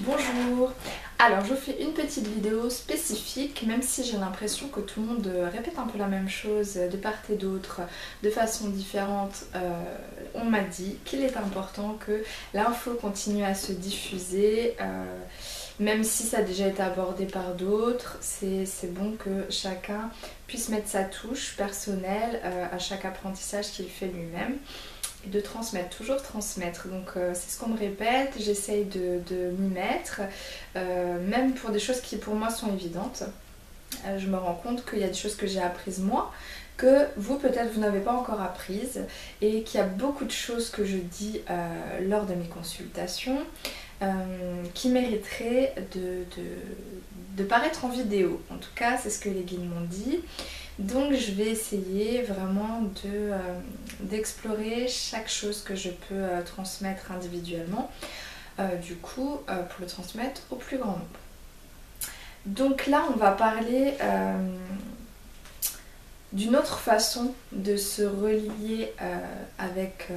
Bonjour. Alors je vous fais une petite vidéo spécifique même si j'ai l'impression que tout le monde répète un peu la même chose de part et d'autre de façon différente. Euh, on m'a dit qu'il est important que l'info continue à se diffuser euh, même si ça a déjà été abordé par d'autres, c'est bon que chacun puisse mettre sa touche personnelle euh, à chaque apprentissage qu'il fait lui-même et de transmettre, toujours transmettre. Donc euh, c'est ce qu'on me répète, j'essaye de, m'y mettre, euh, même pour des choses qui pour moi sont évidentes. je me rends compte qu'il y a des choses que j'ai apprises moi, que vous peut-être vous n'avez pas encore apprises et qu'il y a beaucoup de choses que je dis lors de mes consultations euh, qui mériterait de, de, paraître en vidéo. En tout cas, c'est ce que les guides m'ont dit. Donc je vais essayer vraiment euh, d'explorer chaque chose que je peux euh, transmettre individuellement, du coup, pour le transmettre au plus grand nombre. Donc là, on va parler d'une autre façon de se relier avec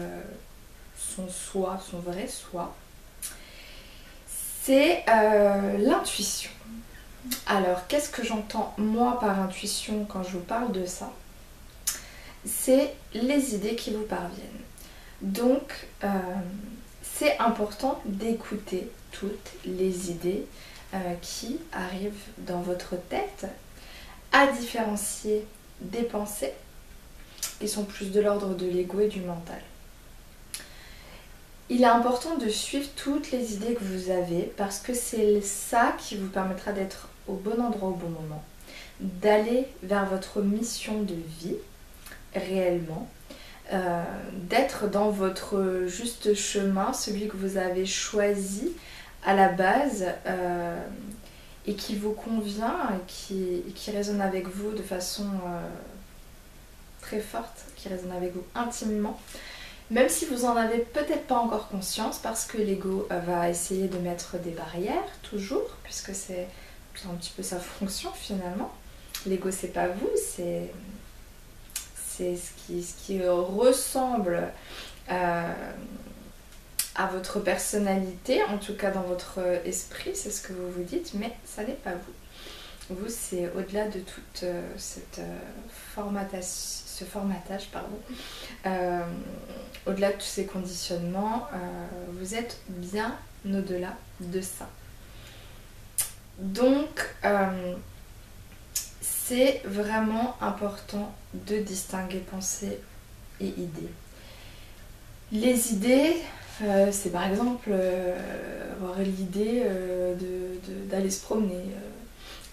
son soi, son vrai soi c'est euh, l'intuition. Alors, qu'est-ce que j'entends moi par intuition quand je vous parle de ça? C'est les idées qui vous parviennent. Donc, euh, c'est important d'écouter toutes les idées euh, qui arrivent dans votre tête, à différencier des pensées qui sont plus de l'ordre de l'ego et du mental. Il est important de suivre toutes les idées que vous avez parce que c'est ça qui vous permettra d'être au bon endroit au bon moment, d'aller vers votre mission de vie réellement, euh, d'être dans votre juste chemin, celui que vous avez choisi à la base euh, et qui vous convient qui, qui, résonne avec vous de façon euh, très forte, qui résonne avec vous intimement. Même si vous en avez peut-être pas encore conscience, parce que l'ego va essayer de mettre des barrières, toujours, puisque c'est un petit peu sa fonction finalement. L'ego c'est pas vous, c'est ce qui, ce qui ressemble euh, à votre personnalité, en tout cas dans votre esprit, c'est ce que vous vous dites, mais ça n'est pas vous. Vous, c'est au-delà de toute euh, cette formatation formatage, pardon, euh, au-delà de tous ces conditionnements, euh, vous êtes bien au-delà de ça. Donc, euh, c'est vraiment important de distinguer pensée et idée. Les idées, c'est par exemple avoir l'idée d'aller se promener,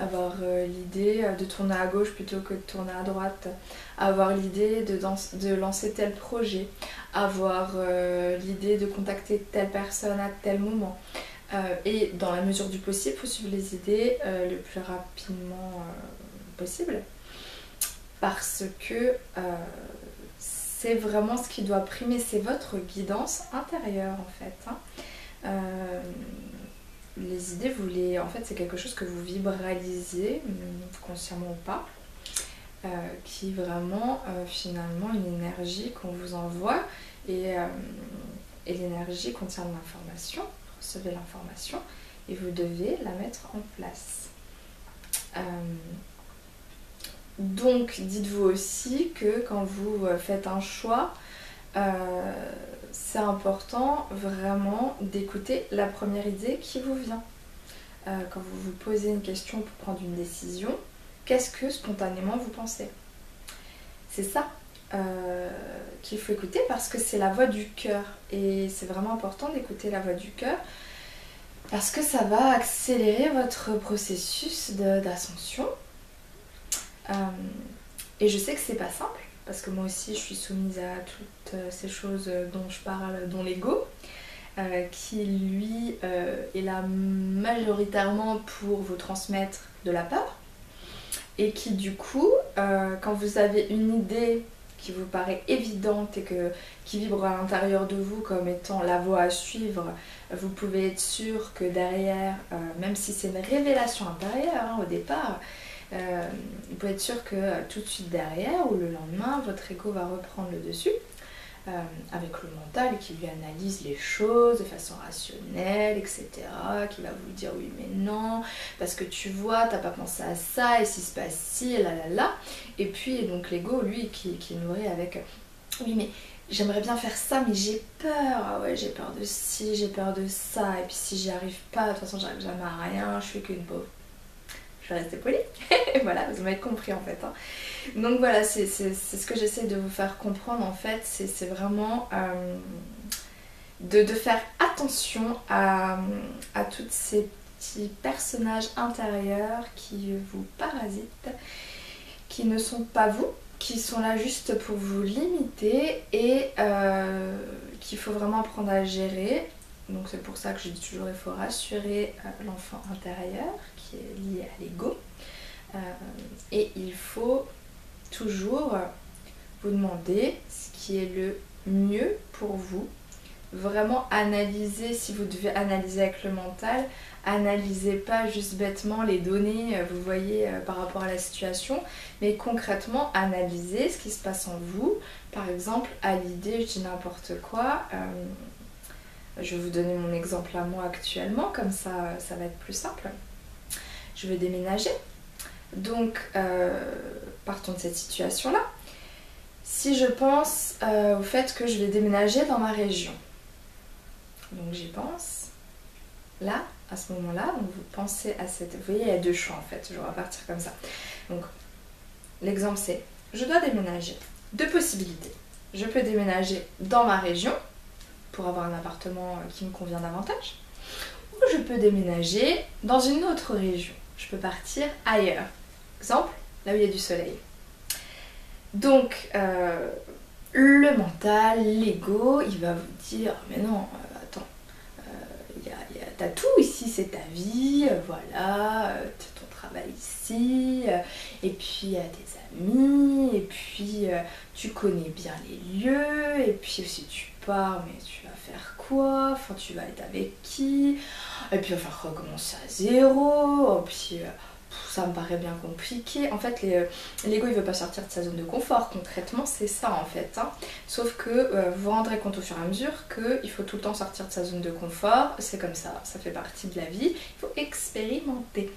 avoir euh, l'idée de tourner à gauche plutôt que de tourner à droite, avoir l'idée de, de, lancer tel projet, avoir euh, l'idée de contacter telle personne à tel moment. Euh, et dans la mesure du possible, il faut suivre les idées le plus rapidement possible parce que c'est vraiment ce qui doit primer, c'est votre guidance intérieure en fait. Hein les idées, vous les, en fait, c'est quelque chose que vous vibralisez, consciemment ou pas, euh, qui est vraiment euh, finalement une énergie qu'on vous envoie et, euh, et l'énergie contient de l'information, recevez l'information et vous devez la mettre en place. donc dites-vous aussi que quand vous faites un choix, c'est important vraiment d'écouter la première idée qui vous vient. Euh, quand vous vous posez une question pour prendre une décision, qu'est-ce que spontanément vous pensez? C'est ça euh, qu'il faut écouter parce que c'est la voix du cœur et c'est vraiment important d'écouter la voix du cœur parce que ça va accélérer votre processus d'ascension. Euh, et je sais que c'est pas simple parce que moi aussi je suis soumise à toutes euh, ces choses dont je parle, dont l'ego, qui lui est là majoritairement pour vous transmettre de la peur, et qui du coup, quand vous avez une idée qui vous paraît évidente et que, qui vibre à l'intérieur de vous comme étant la voie à suivre, vous pouvez être sûr que derrière, même si c'est une révélation intérieure hein, au départ, euh, vous pouvez être sûr que tout de suite derrière ou le lendemain, votre ego va reprendre le dessus euh, avec le mental qui lui analyse les choses de façon rationnelle, etc. Qui va vous dire oui mais non, parce que tu vois, t'as pas pensé à ça, et si se passe ci, là là là. Et puis donc l'ego, lui, qui, qui est nourri avec oui mais j'aimerais bien faire ça mais j'ai peur, ah ouais j'ai peur de ci, j'ai peur de ça, et puis si j'y arrive pas, de toute façon j'arrive jamais à rien, je suis qu'une pauvre. Je vais rester polie. voilà, vous m'avez compris en fait. Hein. Donc voilà, c'est ce que j'essaie de vous faire comprendre en fait, c'est vraiment euh, de, faire attention à, à tous ces petits personnages intérieurs qui vous parasitent, qui ne sont pas vous, qui sont là juste pour vous limiter et euh, qu'il faut vraiment apprendre à gérer. Donc c'est pour ça que je dis toujours il faut rassurer euh, l'enfant intérieur qui est lié à l'ego. Euh, et il faut toujours vous demander ce qui est le mieux pour vous. Vraiment analyser, si vous devez analyser avec le mental, analysez pas juste bêtement les données, euh, vous voyez, par rapport à la situation, mais concrètement analysez ce qui se passe en vous. Par exemple, à l'idée, je dis n'importe quoi. Je vais vous donner mon exemple à moi actuellement, comme ça, ça va être plus simple. Je veux déménager. Donc, partons de cette situation-là. Si je pense au fait que je vais déménager dans ma région, donc j'y pense, là, à ce moment-là. Vous pensez à cette... Vous voyez, il y a deux choix en fait. Je vais repartir comme ça. Donc l'exemple c'est, je dois déménager. Deux possibilités. Je peux déménager dans ma région pour avoir un appartement euh, qui me convient davantage. Ou je peux déménager dans une autre région. Je peux partir ailleurs. Exemple, là où il y a du soleil. Donc, euh, le mental, l'ego, il va vous dire, mais non, t'as tout ici, c'est ta vie, euh, voilà, euh, travail ici, euh, et puis tes amis, et puis tu connais bien les lieux, et puis si tu pars, mais tu vas faire quoi? Enfin, tu vas être avec qui? Et puis il va recommencer à zéro, et puis ça me paraît bien compliqué. En fait, euh, l'ego il veut pas sortir de sa zone de confort. Concrètement, c'est ça en fait. Hein. Sauf que euh, vous vous rendrez compte au fur et à mesure qu'il faut tout le temps sortir de sa zone de confort. C'est comme ça, ça fait partie de la vie. Il faut expérimenter.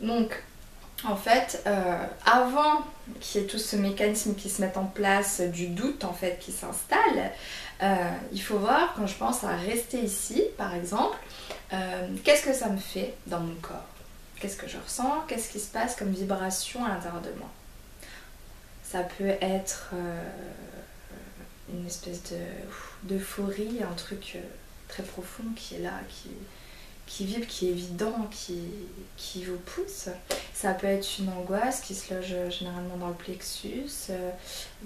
Donc, en fait, euh, avant qu'il y ait tout ce mécanisme qui se mette en place, du doute en fait qui s'installe, il faut voir quand je pense à rester ici, par exemple, qu'est-ce que ça me fait dans mon corps? Qu'est-ce que je ressens? Qu'est-ce qui se passe comme vibration à l'intérieur de moi? Ça peut être euh, une espèce d'euphorie, un truc euh, très profond qui est là, qui, qui vibre, qui est évident, qui, qui vous pousse. Ça peut être une angoisse qui se loge généralement dans le plexus euh,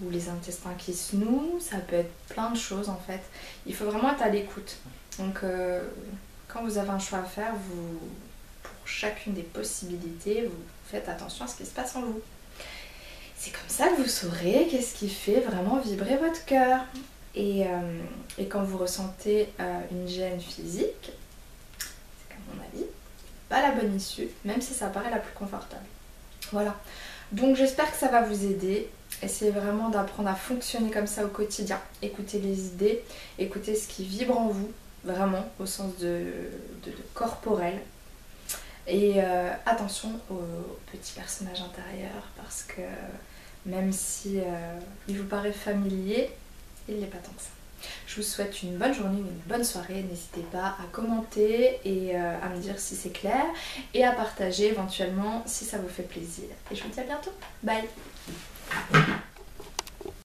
ou les intestins qui se nouent. Ça peut être plein de choses en fait. Il faut vraiment être à l'écoute. Donc quand vous avez un choix à faire, vous chacune des possibilités, vous faites attention à ce qui se passe en vous. C'est comme ça que vous saurez qu'est-ce qui fait vraiment vibrer votre cœur. Et, euh, quand vous ressentez euh, une gêne physique, c'est qu'à mon avis, pas la bonne issue, même si ça paraît la plus confortable. Voilà. Donc j'espère que ça va vous aider. Essayez vraiment d'apprendre à fonctionner comme ça au quotidien. Écoutez les idées, écoutez ce qui vibre en vous, vraiment au sens de corporel. Et euh, attention aux petits personnages intérieurs parce que même si euh, vous paraît familier, il n'est pas tant que ça. Je vous souhaite une bonne journée, une bonne soirée. N'hésitez pas à commenter et euh, à me dire si c'est clair et à partager éventuellement si ça vous fait plaisir. Et je vous dis à bientôt. Bye